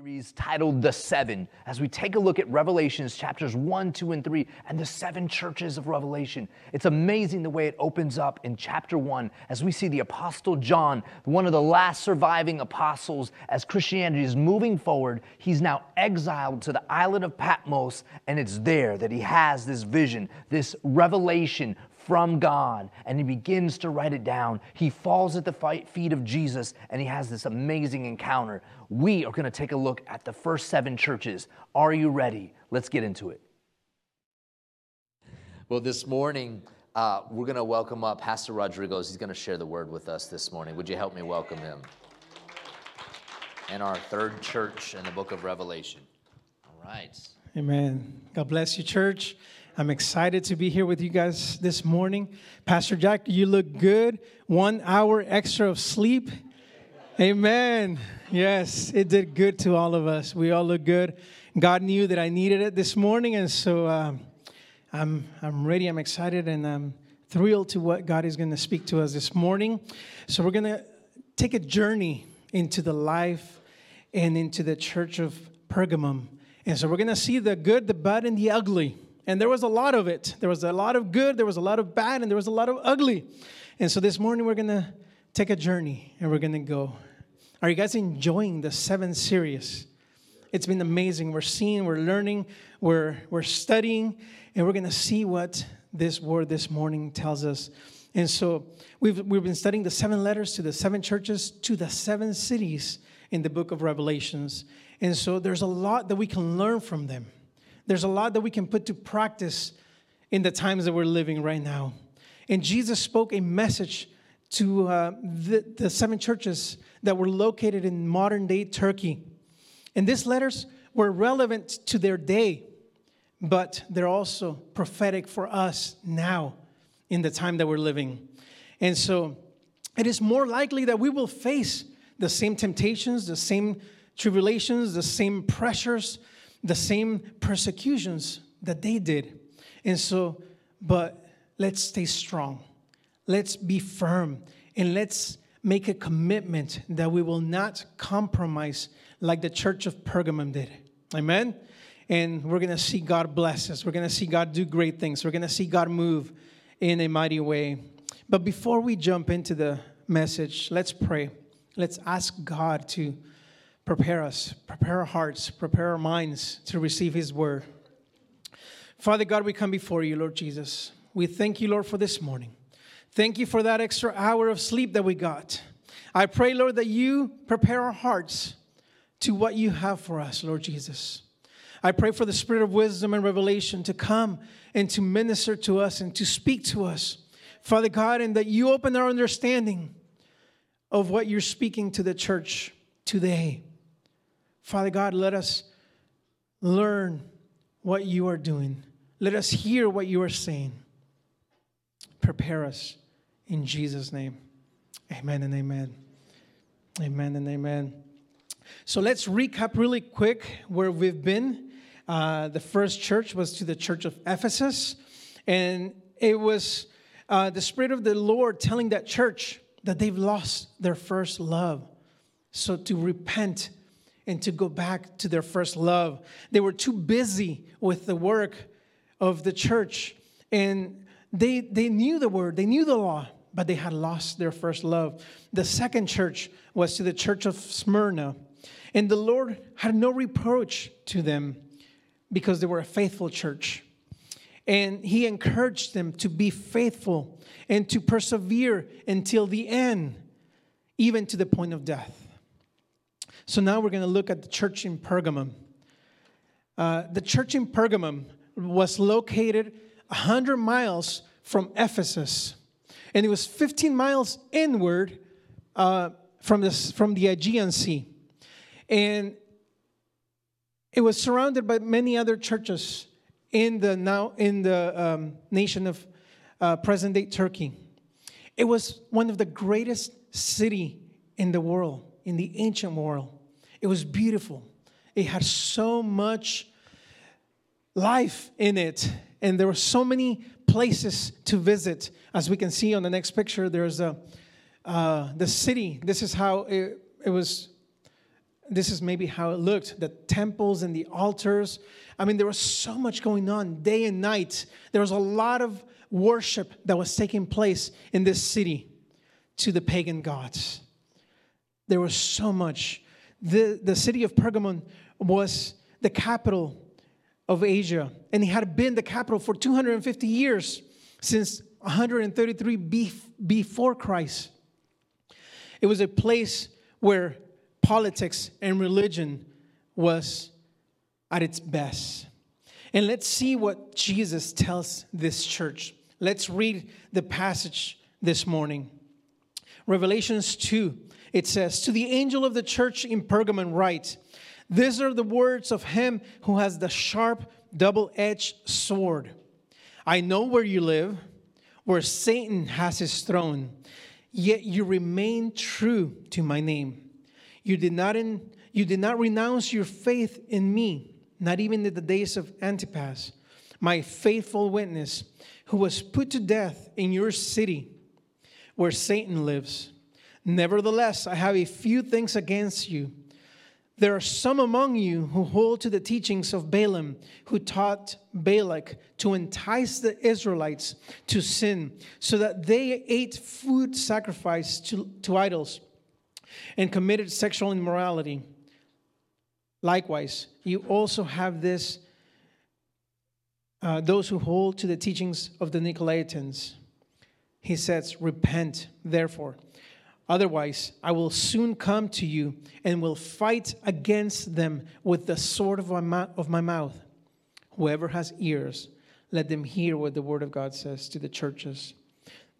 series titled The Seven as we take a look at Revelations chapters 1, 2, and 3 and the seven churches of Revelation. It's amazing the way it opens up in chapter 1 as we see the Apostle John, one of the last surviving apostles, as Christianity is moving forward. He's now exiled to the island of Patmos, and it's there that he has this vision, this revelation from God and he begins to write it down. He falls at the feet of Jesus and he has this amazing encounter. We are going to take a look at the first seven churches. Are you ready? Let's get into it. Well, this morning, uh, we're going to welcome up Pastor Rodriguez. He's going to share the word with us this morning. Would you help me welcome him? And our third church in the book of Revelation. All right. Amen. God bless you, church. I'm excited to be here with you guys this morning. Pastor Jack, you look good. One hour extra of sleep. Amen. Yes, it did good to all of us. We all look good. God knew that I needed it this morning, and so um, I'm, I'm ready. I'm excited, and I'm thrilled to what God is going to speak to us this morning. So, we're going to take a journey into the life and into the church of Pergamum. And so, we're going to see the good, the bad, and the ugly and there was a lot of it. There was a lot of good, there was a lot of bad, and there was a lot of ugly. And so this morning we're going to take a journey and we're going to go. Are you guys enjoying the seven series? It's been amazing. We're seeing, we're learning, we're, we're studying, and we're going to see what this word this morning tells us. And so we've, we've been studying the seven letters to the seven churches, to the seven cities in the book of Revelations. And so there's a lot that we can learn from them. There's a lot that we can put to practice in the times that we're living right now. And Jesus spoke a message to uh, the, the seven churches that were located in modern day Turkey. And these letters were relevant to their day, but they're also prophetic for us now in the time that we're living. And so it is more likely that we will face the same temptations, the same tribulations, the same pressures, the same persecutions that they did. And so, but let's stay strong. Let's be firm and let's make a commitment that we will not compromise like the church of Pergamum did. Amen? And we're going to see God bless us. We're going to see God do great things. We're going to see God move in a mighty way. But before we jump into the message, let's pray. Let's ask God to prepare us, prepare our hearts, prepare our minds to receive His word. Father God, we come before you, Lord Jesus. We thank you, Lord, for this morning. Thank you for that extra hour of sleep that we got. I pray, Lord, that you prepare our hearts to what you have for us, Lord Jesus. I pray for the spirit of wisdom and revelation to come and to minister to us and to speak to us, Father God, and that you open our understanding of what you're speaking to the church today. Father God, let us learn what you are doing. Let us hear what you are saying. Prepare us in Jesus' name. Amen and amen. Amen and amen. So let's recap really quick where we've been. Uh, the first church was to the church of Ephesus, and it was uh, the Spirit of the Lord telling that church that they've lost their first love. So to repent and to go back to their first love. They were too busy with the work of the church and they, they knew the word, they knew the law, but they had lost their first love. The second church was to the church of Smyrna, and the Lord had no reproach to them because they were a faithful church. And He encouraged them to be faithful and to persevere until the end, even to the point of death. So now we're going to look at the church in Pergamum. Uh, the church in Pergamum was located 100 miles from Ephesus, and it was 15 miles inward uh, from, this, from the Aegean Sea. And it was surrounded by many other churches in the now in the um, nation of uh, present day Turkey. It was one of the greatest city in the world, in the ancient world. It was beautiful. It had so much life in it, and there were so many places to visit. As we can see on the next picture, there's a uh, the city. This is how it, it was this is maybe how it looked the temples and the altars. I mean, there was so much going on day and night. There was a lot of worship that was taking place in this city to the pagan gods. There was so much. The, the city of Pergamon was the capital of Asia, and it had been the capital for 250 years since 133 before Christ. It was a place where politics and religion was at its best. And let's see what Jesus tells this church. Let's read the passage this morning. Revelations 2, it says, To the angel of the church in Pergamon, write, These are the words of him who has the sharp, double edged sword. I know where you live, where Satan has his throne, yet you remain true to my name. You did not, in, you did not renounce your faith in me, not even in the days of Antipas, my faithful witness who was put to death in your city where Satan lives. Nevertheless, I have a few things against you. There are some among you who hold to the teachings of Balaam, who taught Balak to entice the Israelites to sin, so that they ate food sacrificed to, to idols and committed sexual immorality. Likewise, you also have this uh, those who hold to the teachings of the Nicolaitans. He says, Repent, therefore. Otherwise, I will soon come to you and will fight against them with the sword of my, of my mouth. Whoever has ears, let them hear what the word of God says to the churches.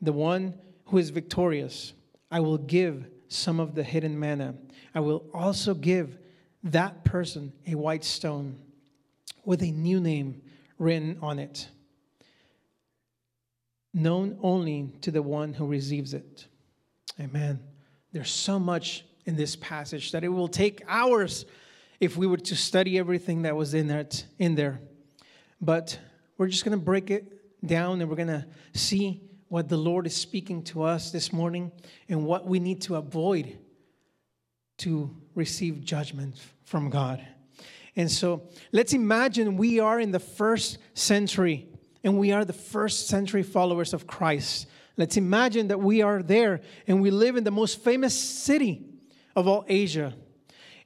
The one who is victorious, I will give some of the hidden manna. I will also give that person a white stone with a new name written on it, known only to the one who receives it. Amen. There's so much in this passage that it will take hours if we were to study everything that was in there. In there. But we're just going to break it down and we're going to see what the Lord is speaking to us this morning and what we need to avoid to receive judgment from God. And so let's imagine we are in the first century and we are the first century followers of Christ. Let's imagine that we are there and we live in the most famous city of all Asia.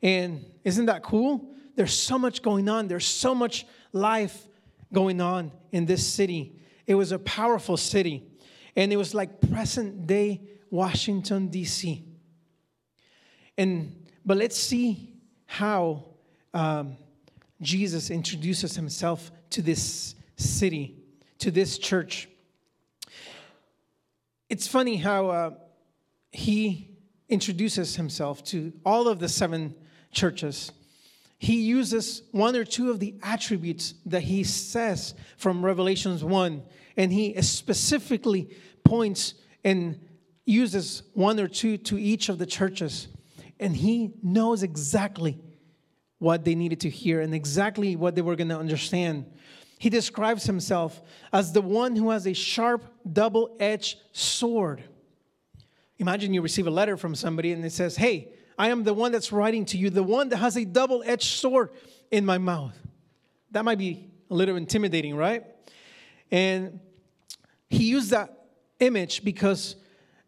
And isn't that cool? There's so much going on, there's so much life going on in this city. It was a powerful city, and it was like present day Washington, D.C. And but let's see how um, Jesus introduces himself to this city, to this church. It's funny how uh, he introduces himself to all of the seven churches. He uses one or two of the attributes that he says from Revelations 1, and he specifically points and uses one or two to each of the churches. And he knows exactly what they needed to hear and exactly what they were going to understand. He describes himself as the one who has a sharp, double edged sword. Imagine you receive a letter from somebody and it says, Hey, I am the one that's writing to you, the one that has a double edged sword in my mouth. That might be a little intimidating, right? And he used that image because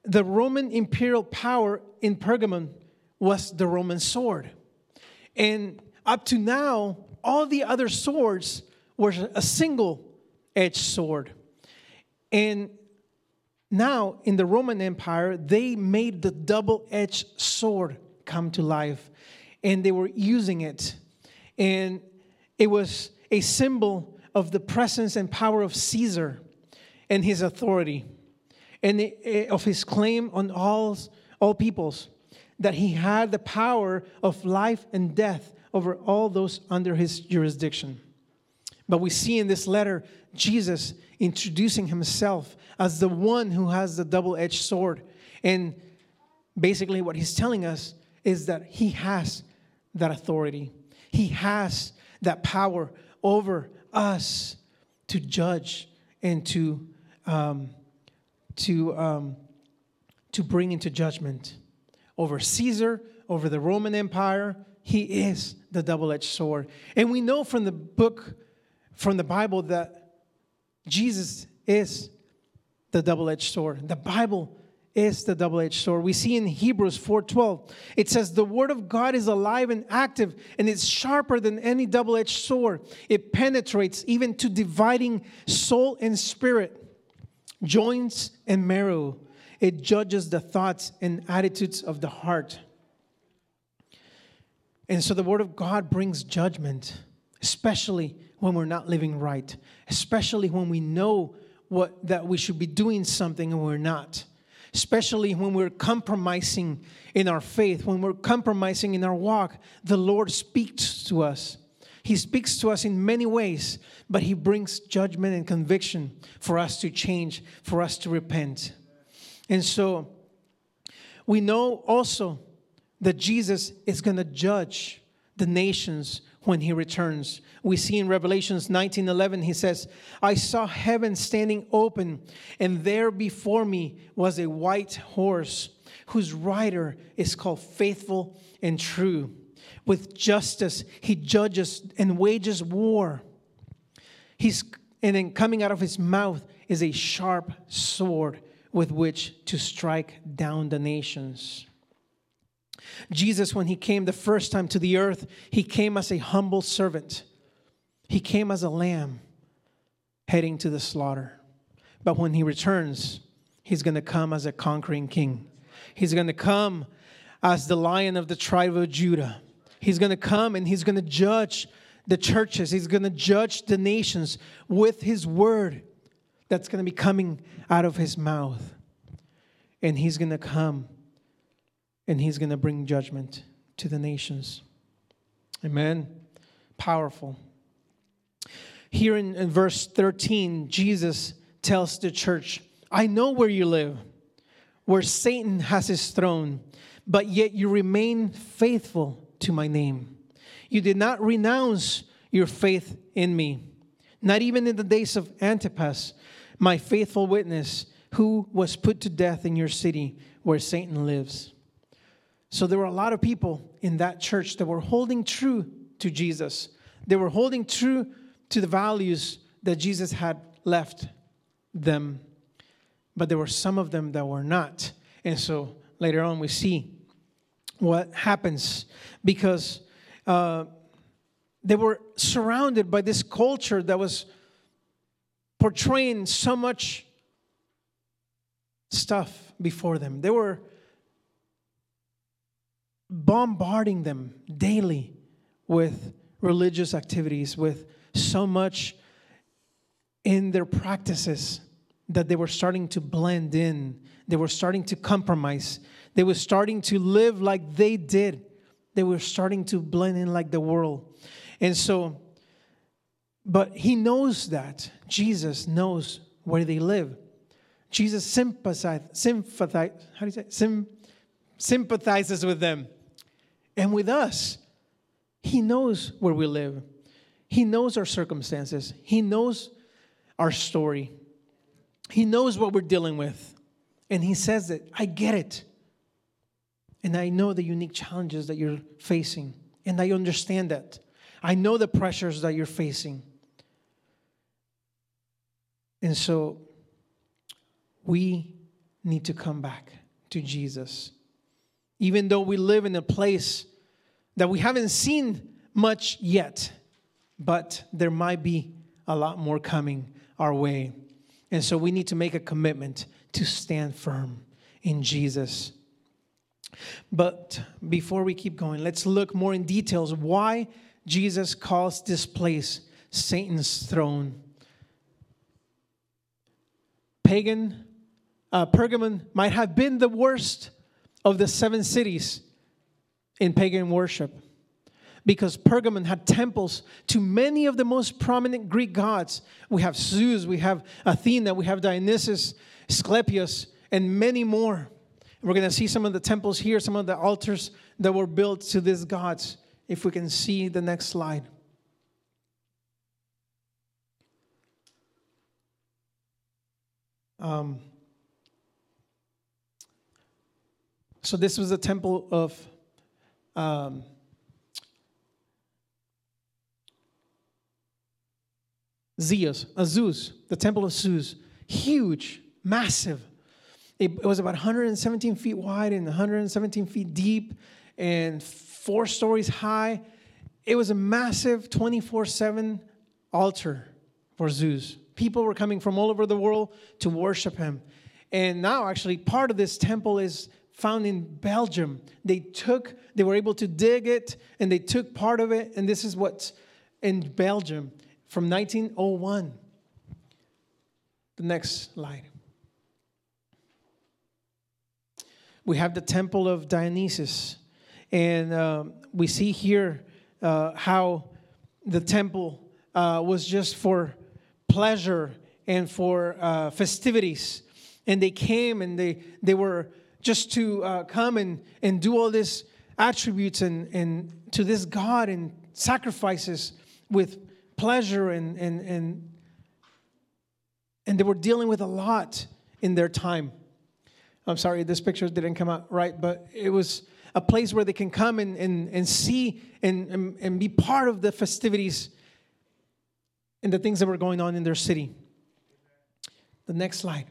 the Roman imperial power in Pergamon was the Roman sword. And up to now, all the other swords were a single edged sword. And now in the Roman Empire, they made the double edged sword come to life and they were using it. And it was a symbol of the presence and power of Caesar and his authority and eh, of his claim on all, all peoples that he had the power of life and death over all those under his jurisdiction. But we see in this letter Jesus introducing himself as the one who has the double edged sword. And basically, what he's telling us is that he has that authority, he has that power over us to judge and to, um, to, um, to bring into judgment over Caesar, over the Roman Empire. he is the double edged sword. And we know from the book, from the Bible, that Jesus is the double edged sword. The Bible is the double-edged sword. We see in Hebrews 4:12, it says the word of God is alive and active and it's sharper than any double-edged sword. It penetrates even to dividing soul and spirit, joints and marrow. It judges the thoughts and attitudes of the heart. And so the word of God brings judgment, especially when we're not living right, especially when we know what that we should be doing something and we're not especially when we're compromising in our faith, when we're compromising in our walk, the Lord speaks to us. He speaks to us in many ways, but He brings judgment and conviction for us to change, for us to repent. And so we know also that Jesus is going to judge the nations when he returns. We see in Revelations 19:11 he says, "I saw heaven standing open, and there before me was a white horse, whose rider is called faithful and true. With justice he judges and wages war. He's and then coming out of his mouth is a sharp sword with which to strike down the nations." Jesus, when he came the first time to the earth, he came as a humble servant. He came as a lamb heading to the slaughter. But when he returns, he's going to come as a conquering king. He's going to come as the lion of the tribe of Judah. He's going to come and he's going to judge the churches, he's going to judge the nations with his word that's going to be coming out of his mouth. And he's going to come and he's going to bring judgment to the nations. Amen. Powerful. Here in, in, verse 13, Jesus tells the church, I know where you live, where Satan has his throne, but yet you remain faithful to my name. You did not renounce your faith in me, not even in the days of Antipas, my faithful witness, who was put to death in your city where Satan lives. So there were a lot of people in that church that were holding true to Jesus. They were holding true to the values that Jesus had left them. But there were some of them that were not. And so later on, we see what happens because uh, they were surrounded by this culture that was portraying so much stuff before them. They were bombarding them daily with religious activities, with so much in their practices that they were starting to blend in. They were starting to compromise. They were starting to live like they did. They were starting to blend in like the world. And so, but he knows that. Jesus knows where they live. Jesus sympathizes, sympathize, how do you say? Sim, sympathizes with them and with us. He knows where we live, He knows our circumstances, He knows our story, He knows what we're dealing with. And He says that I get it. And I know the unique challenges that you're facing. And I understand that. I know the pressures that you're facing. And so we need to come back to Jesus even though we live in a place that we haven't seen much yet, but there might be a lot more coming our way. And so we need to make a commitment to stand firm in Jesus. But before we keep going, let's look more in details why Jesus calls this place Satan's throne. Pagan uh, Pergamon might have been the worst of the seven cities in pagan worship because Pergamon had temples to many of the most prominent Greek gods. We have Zeus, we have Athena, we have Dionysus, Asclepius, and many more. We're going to see some of the temples here, some of the altars that were built to these gods. If we can see the next slide. Um, So this was a temple of um, Zeus, uh, Zeus, the temple of Zeus, huge, massive. It, was about 117 feet wide and 117 feet deep and four stories high. It was a massive 24 7 altar for Zeus. People were coming from all over the world to worship him. And now, actually, part of this temple is found in Belgium. They took, they were able to dig it and they took part of it. And this is what's in Belgium from 1901. The next slide. We have the temple of Dionysus. And um, we see here uh, how the temple uh, was just for pleasure and for uh, festivities. And they came and they, they were just to uh, come and, and do all these attributes and, and to this God and sacrifices with pleasure and, and, and, and they were dealing with a lot in their time. I'm sorry, this picture didn't come out right, but it was a place where they can come and, and, and see and, and, and be part of the festivities and the things that were going on in their city. The next slide.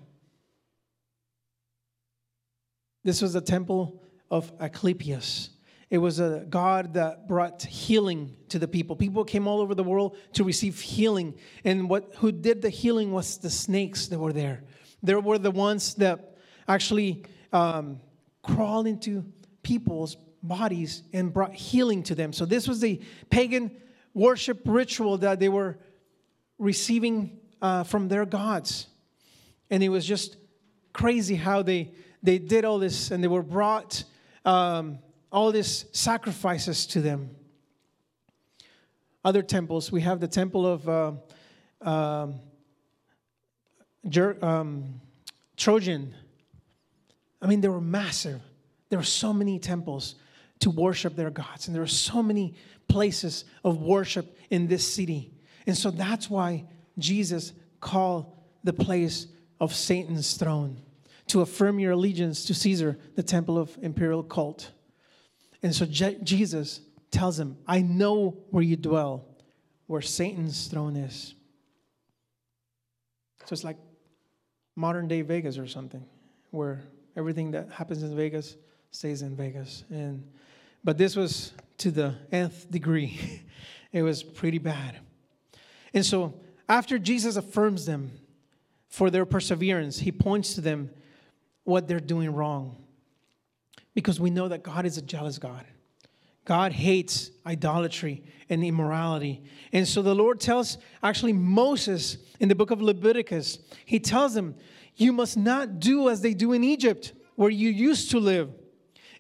This was the temple of Asclepius. It was a God that brought healing to the people. People came all over the world to receive healing. And what who did the healing was the snakes that were there. There were the ones that actually um, crawled into people's bodies and brought healing to them. So this was the pagan worship ritual that they were receiving uh, from their gods. And it was just crazy how they, they did all this and they were brought um, all these sacrifices to them. Other temples, we have the temple of uh, um, Jer- um, Trajan. I mean, they were massive. There were so many temples to worship their gods, and there were so many places of worship in this city. And so that's why Jesus called the place of Satan's throne to affirm your allegiance to Caesar, the temple of imperial cult. And so Je- Jesus tells him, I know where you dwell, where Satan's throne is. So it's like modern day Vegas or something, where everything that happens in Vegas stays in Vegas. And but this was to the nth degree. it was pretty bad. And so, after Jesus affirms them for their perseverance, he points to them what they're doing wrong. Because we know that God is a jealous God. God hates idolatry and immorality. And so the Lord tells actually Moses in the book of Leviticus, he tells him, You must not do as they do in Egypt, where you used to live.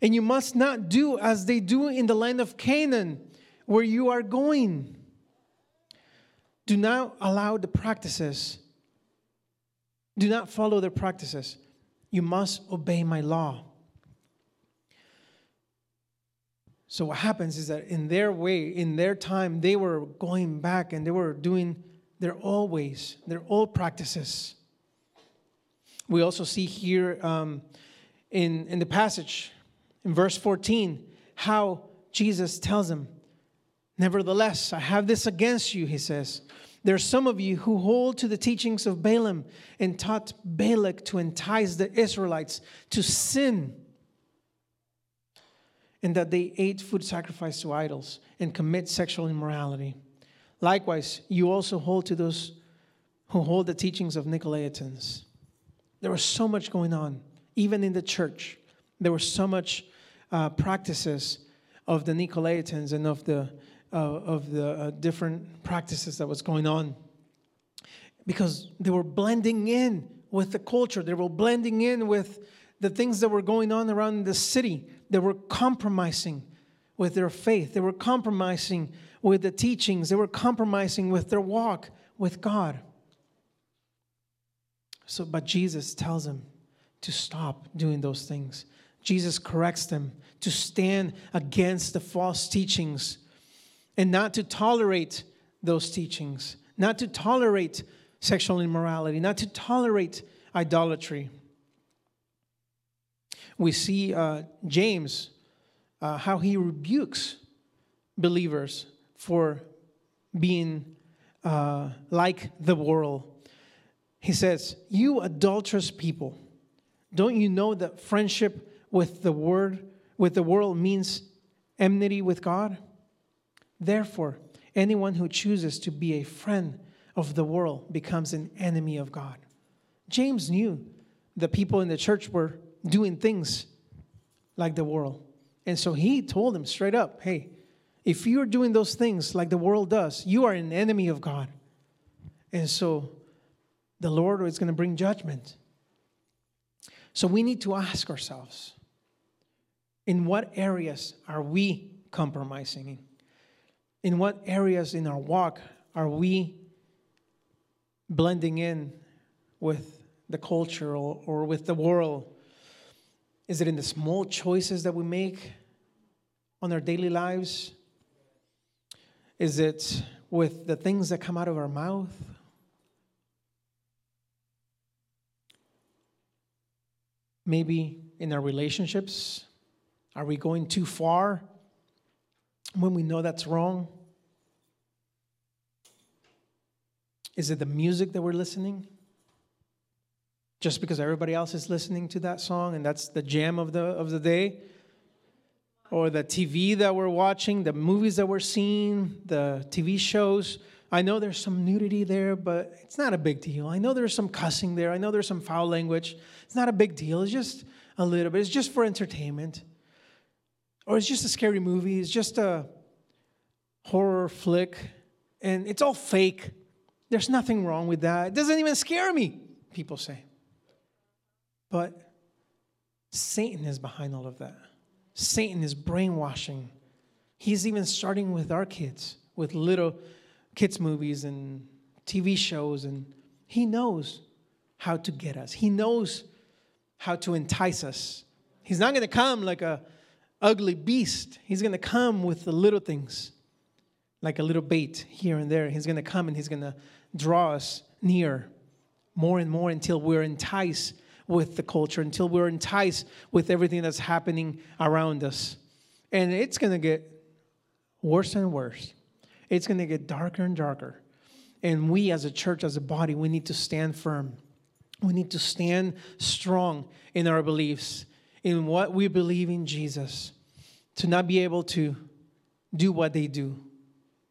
And you must not do as they do in the land of Canaan, where you are going. Do not allow the practices, do not follow their practices. You must obey my law. So, what happens is that in their way, in their time, they were going back and they were doing their old ways, their old practices. We also see here um, in, in the passage, in verse 14, how Jesus tells them, Nevertheless, I have this against you, he says. There are some of you who hold to the teachings of Balaam and taught Balak to entice the Israelites to sin, and that they ate food sacrificed to idols and commit sexual immorality. Likewise, you also hold to those who hold the teachings of Nicolaitans. There was so much going on, even in the church. There was so much uh, practices of the Nicolaitans and of the uh, of the uh, different practices that was going on. Because they were blending in with the culture. They were blending in with the things that were going on around the city. They were compromising with their faith. They were compromising with the teachings. They were compromising with their walk with god. So but jesus tells them to stop doing those things. Jesus corrects them to stand against the false teachings and not to tolerate those teachings, not to tolerate sexual immorality, not to tolerate idolatry. We see uh, James, uh, how he rebukes believers for being uh, like the world. He says, You adulterous people, don't you know that friendship with the word with the world means enmity with God? Therefore, anyone who chooses to be a friend of the world becomes an enemy of God. James knew the people in the church were doing things like the world. And so he told them straight up, hey, if you're doing those things like the world does, you are an enemy of God. And so the Lord is going to bring judgment. So we need to ask ourselves in what areas are we compromising in? In what areas in our walk are we blending in with the culture or, or with the world? Is it in the small choices that we make on our daily lives? Is it with the things that come out of our mouth? Maybe in our relationships? Are we going too far when we know that's wrong? Is it the music that we're listening? Just because everybody else is listening to that song and that's the jam of the, of the day? Or the TV that we're watching, the movies that we're seeing, the TV shows? I know there's some nudity there, but it's not a big deal. I know there's some cussing there. I know there's some foul language. It's not a big deal. It's just a little bit. It's just for entertainment. Or it's just a scary movie. It's just a horror flick. And it's all fake. There's nothing wrong with that. It doesn't even scare me, people say. But Satan is behind all of that. Satan is brainwashing. He's even starting with our kids, with little kids' movies and TV shows, and he knows how to get us. He knows how to entice us. He's not going to come like a ugly beast. He's going to come with the little things, like a little bait here and there. He's going to come and he's going to draw us near more and more until we're enticed with the culture, until we're enticed with everything that's happening around us. And it's going to get worse and worse. It's going to get darker and darker. And we, as a church, as a body, we need to stand firm. We need to stand strong in our beliefs, in what we believe in Jesus, to not be able to do what they do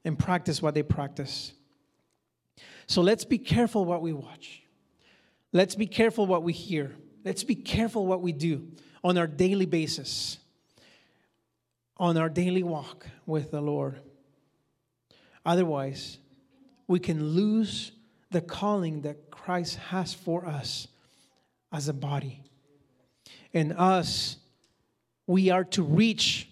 and practice what they practice. So let's be careful what we watch. Let's be careful what we hear. Let's be careful what we do on our daily basis, on our daily walk with the Lord. Otherwise, we can lose the calling that Christ has for us as a body. And us, we are to reach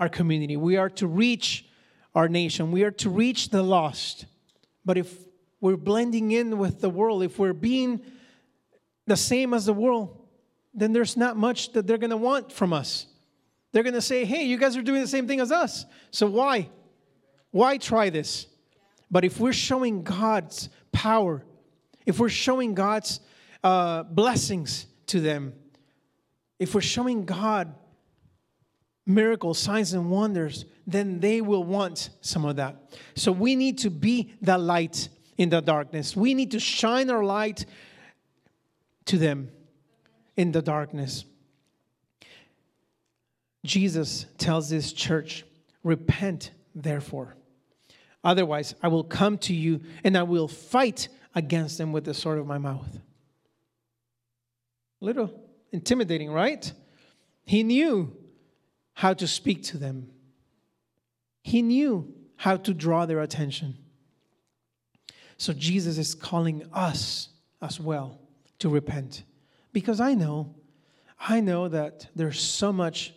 our community, we are to reach our nation, we are to reach the lost. But if we're blending in with the world, if we're being the same as the world, then there's not much that they're going to want from us. They're going to say, hey, you guys are doing the same thing as us. So why? Why try this? But if we're showing God's power, if we're showing God's uh, blessings to them, if we're showing God miracles, signs, and wonders, then they will want some of that. So we need to be the light in the darkness. We need to shine our light to them in the darkness. Jesus tells this church, repent therefore. Otherwise, I will come to you and I will fight against them with the sword of my mouth. A little intimidating, right? He knew how to speak to them, he knew how to draw their attention. So Jesus is calling us as well to repent. Because I know, I know that there's so much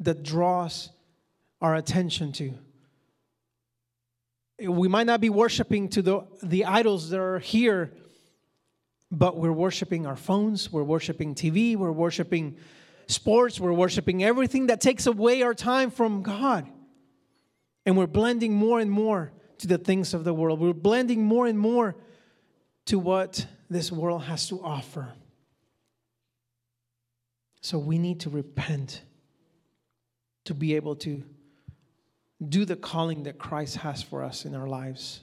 that draws our attention to we might not be worshiping to the, the idols that are here, but we're worshiping our phones, we're worshiping TV, we're worshiping sports, we're worshiping everything that takes away our time from God. And we're blending more and more to the things of the world. We're blending more and more to what this world has to offer. So we need to repent to be able to do the calling that Christ has for us in our lives.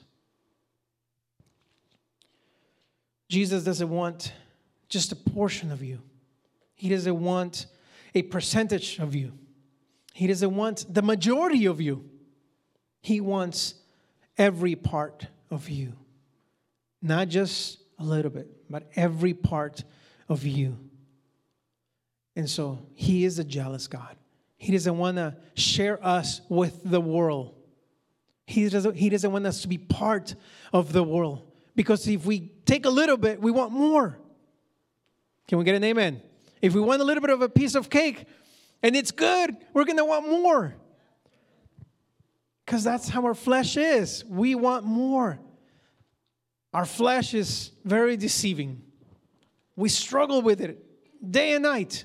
Jesus doesn't want just a portion of you, He doesn't want a percentage of you, He doesn't want the majority of you. He wants every part of you, not just a little bit, but every part of you. And so He is a jealous God. He doesn't want to share us with the world. He doesn't, he doesn't want us to be part of the world. Because if we take a little bit, we want more. Can we get an amen? If we want a little bit of a piece of cake and it's good, we're going to want more. Because that's how our flesh is. We want more. Our flesh is very deceiving. We struggle with it day and night.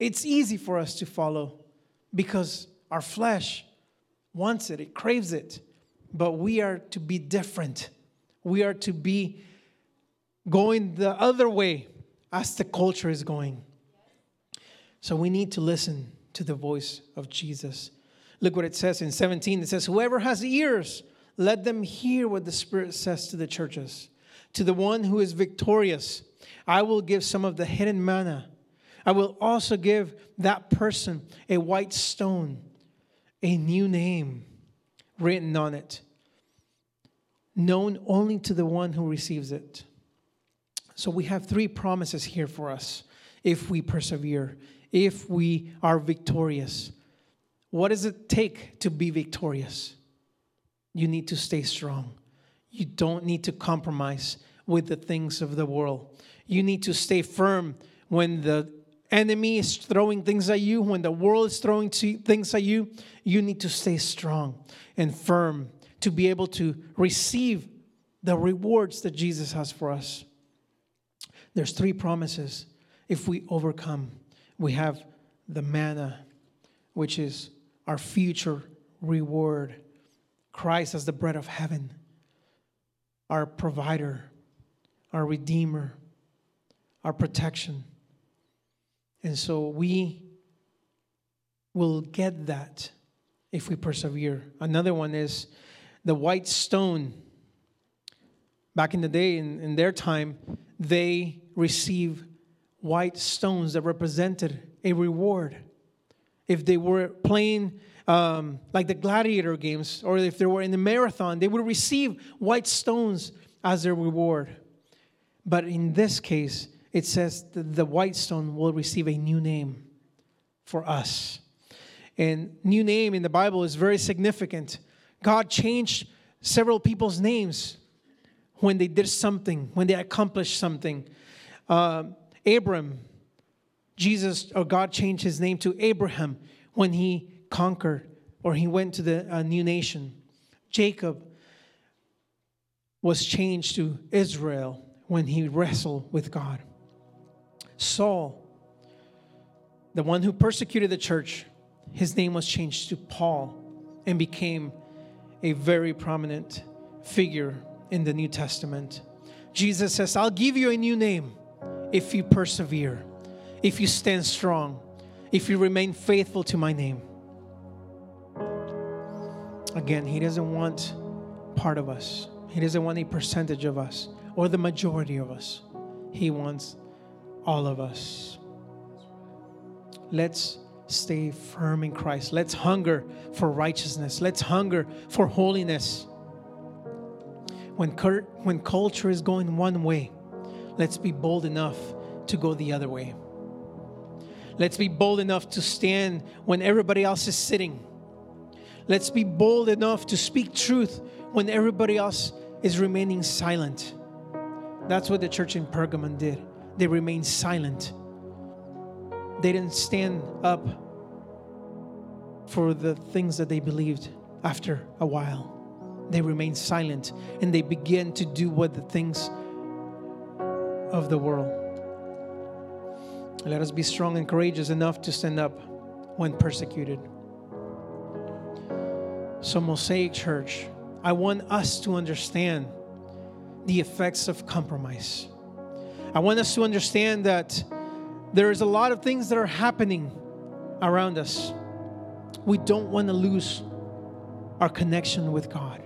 It's easy for us to follow because our flesh wants it, it craves it. But we are to be different. We are to be going the other way as the culture is going. So we need to listen to the voice of Jesus. Look what it says in 17. It says, Whoever has ears, let them hear what the Spirit says to the churches. To the one who is victorious, I will give some of the hidden manna I will also give that person a white stone, a new name written on it, known only to the one who receives it. So we have three promises here for us if we persevere, if we are victorious. What does it take to be victorious? You need to stay strong. You don't need to compromise with the things of the world. You need to stay firm when the enemy is throwing things at you, when the world is throwing things at you, you need to stay strong and firm to be able to receive the rewards that Jesus has for us. There's three promises. If we overcome, we have the manna, which is our future reward. Christ as the bread of heaven, our provider, our redeemer, our protection. And so we will get that if we persevere. Another one is the white stone. Back in the day, in, in their time, they received white stones that represented a reward. If they were playing um, like the gladiator games, or if they were in the marathon, they would receive white stones as their reward. But in this case, it says that the white stone will receive a new name for us. And new name in the Bible is very significant. God changed several people's names when they did something, when they accomplished something. Uh, Abram, Jesus or God changed his name to Abraham when he conquered or he went to the uh, new nation. Jacob was changed to Israel when he wrestled with God. Saul, the one who persecuted the church, his name was changed to Paul and became a very prominent figure in the New Testament. Jesus says, I'll give you a new name if you persevere, if you stand strong, if you remain faithful to my name. Again, he doesn't want part of us, he doesn't want a percentage of us or the majority of us. He wants all of us. Let's stay firm in Christ. Let's hunger for righteousness. Let's hunger for holiness. When, cur- when culture is going one way, let's be bold enough to go the other way. Let's be bold enough to stand when everybody else is sitting. Let's be bold enough to speak truth when everybody else is remaining silent. That's what the church in Pergamon did they remained silent. They didn't stand up for the things that they believed after a while. They remained silent and they began to do what the things of the world. Let us be strong and courageous enough to stand up when persecuted. So, Mosaic Church, I want us to understand the effects of compromise. I want us to understand that there is a lot of things that are happening around us. We don't want to lose our connection with God.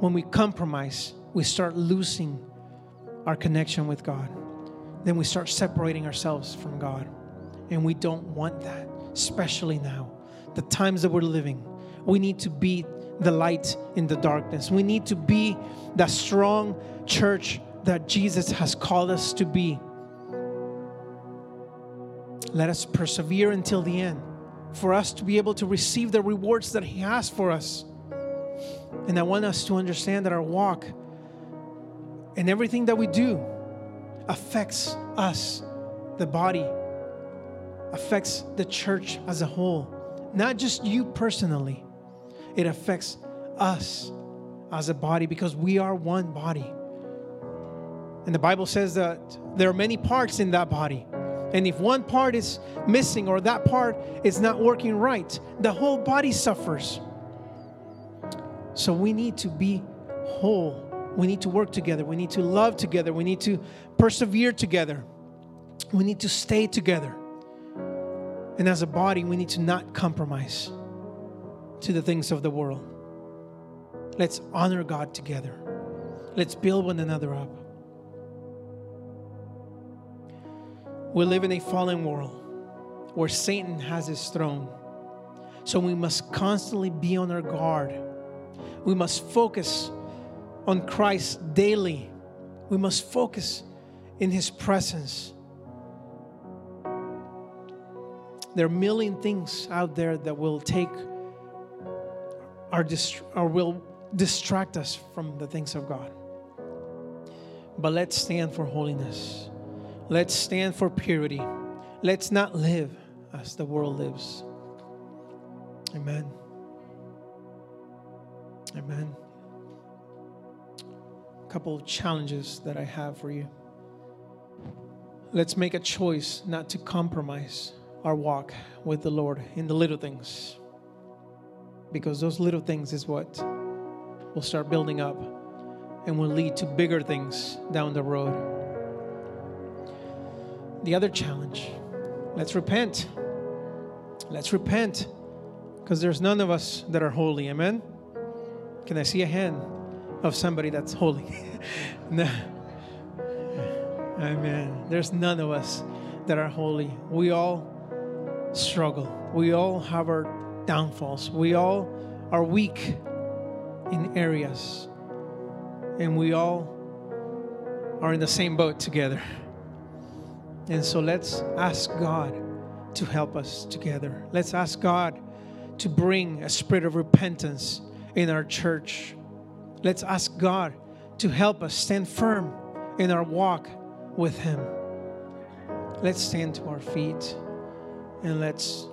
When we compromise, we start losing our connection with God. Then we start separating ourselves from God. And we don't want that, especially now, the times that we're living. We need to be the light in the darkness. We need to be the strong church that Jesus has called us to be. Let us persevere until the end for us to be able to receive the rewards that He has for us. And I want us to understand that our walk and everything that we do affects us, the body, affects the church as a whole, not just you personally. It affects us as a body because we are one body. And the Bible says that there are many parts in that body. And if one part is missing or that part is not working right, the whole body suffers. So we need to be whole. We need to work together. We need to love together. We need to persevere together. We need to stay together. And as a body, we need to not compromise to the things of the world. Let's honor God together. Let's build one another up. We live in a fallen world where Satan has his throne. So we must constantly be on our guard. We must focus on Christ daily. We must focus in his presence. There are a million things out there that will take our dist- or will distract us from the things of God. But let's stand for holiness. Let's stand for purity. Let's not live as the world lives. Amen. Amen. A couple of challenges that I have for you. Let's make a choice not to compromise our walk with the Lord in the little things. Because those little things is what will start building up and will lead to bigger things down the road. The other challenge let's repent. Let's repent because there's none of us that are holy. Amen. Can I see a hand of somebody that's holy? no. Amen. There's none of us that are holy. We all struggle. We all have our downfalls. We all are weak in areas. And we all are in the same boat together. And so let's ask God to help us together. Let's ask God to bring a spirit of repentance in our church. Let's ask God to help us stand firm in our walk with Him. Let's stand to our feet and let's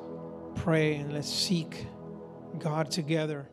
pray and let's seek God together.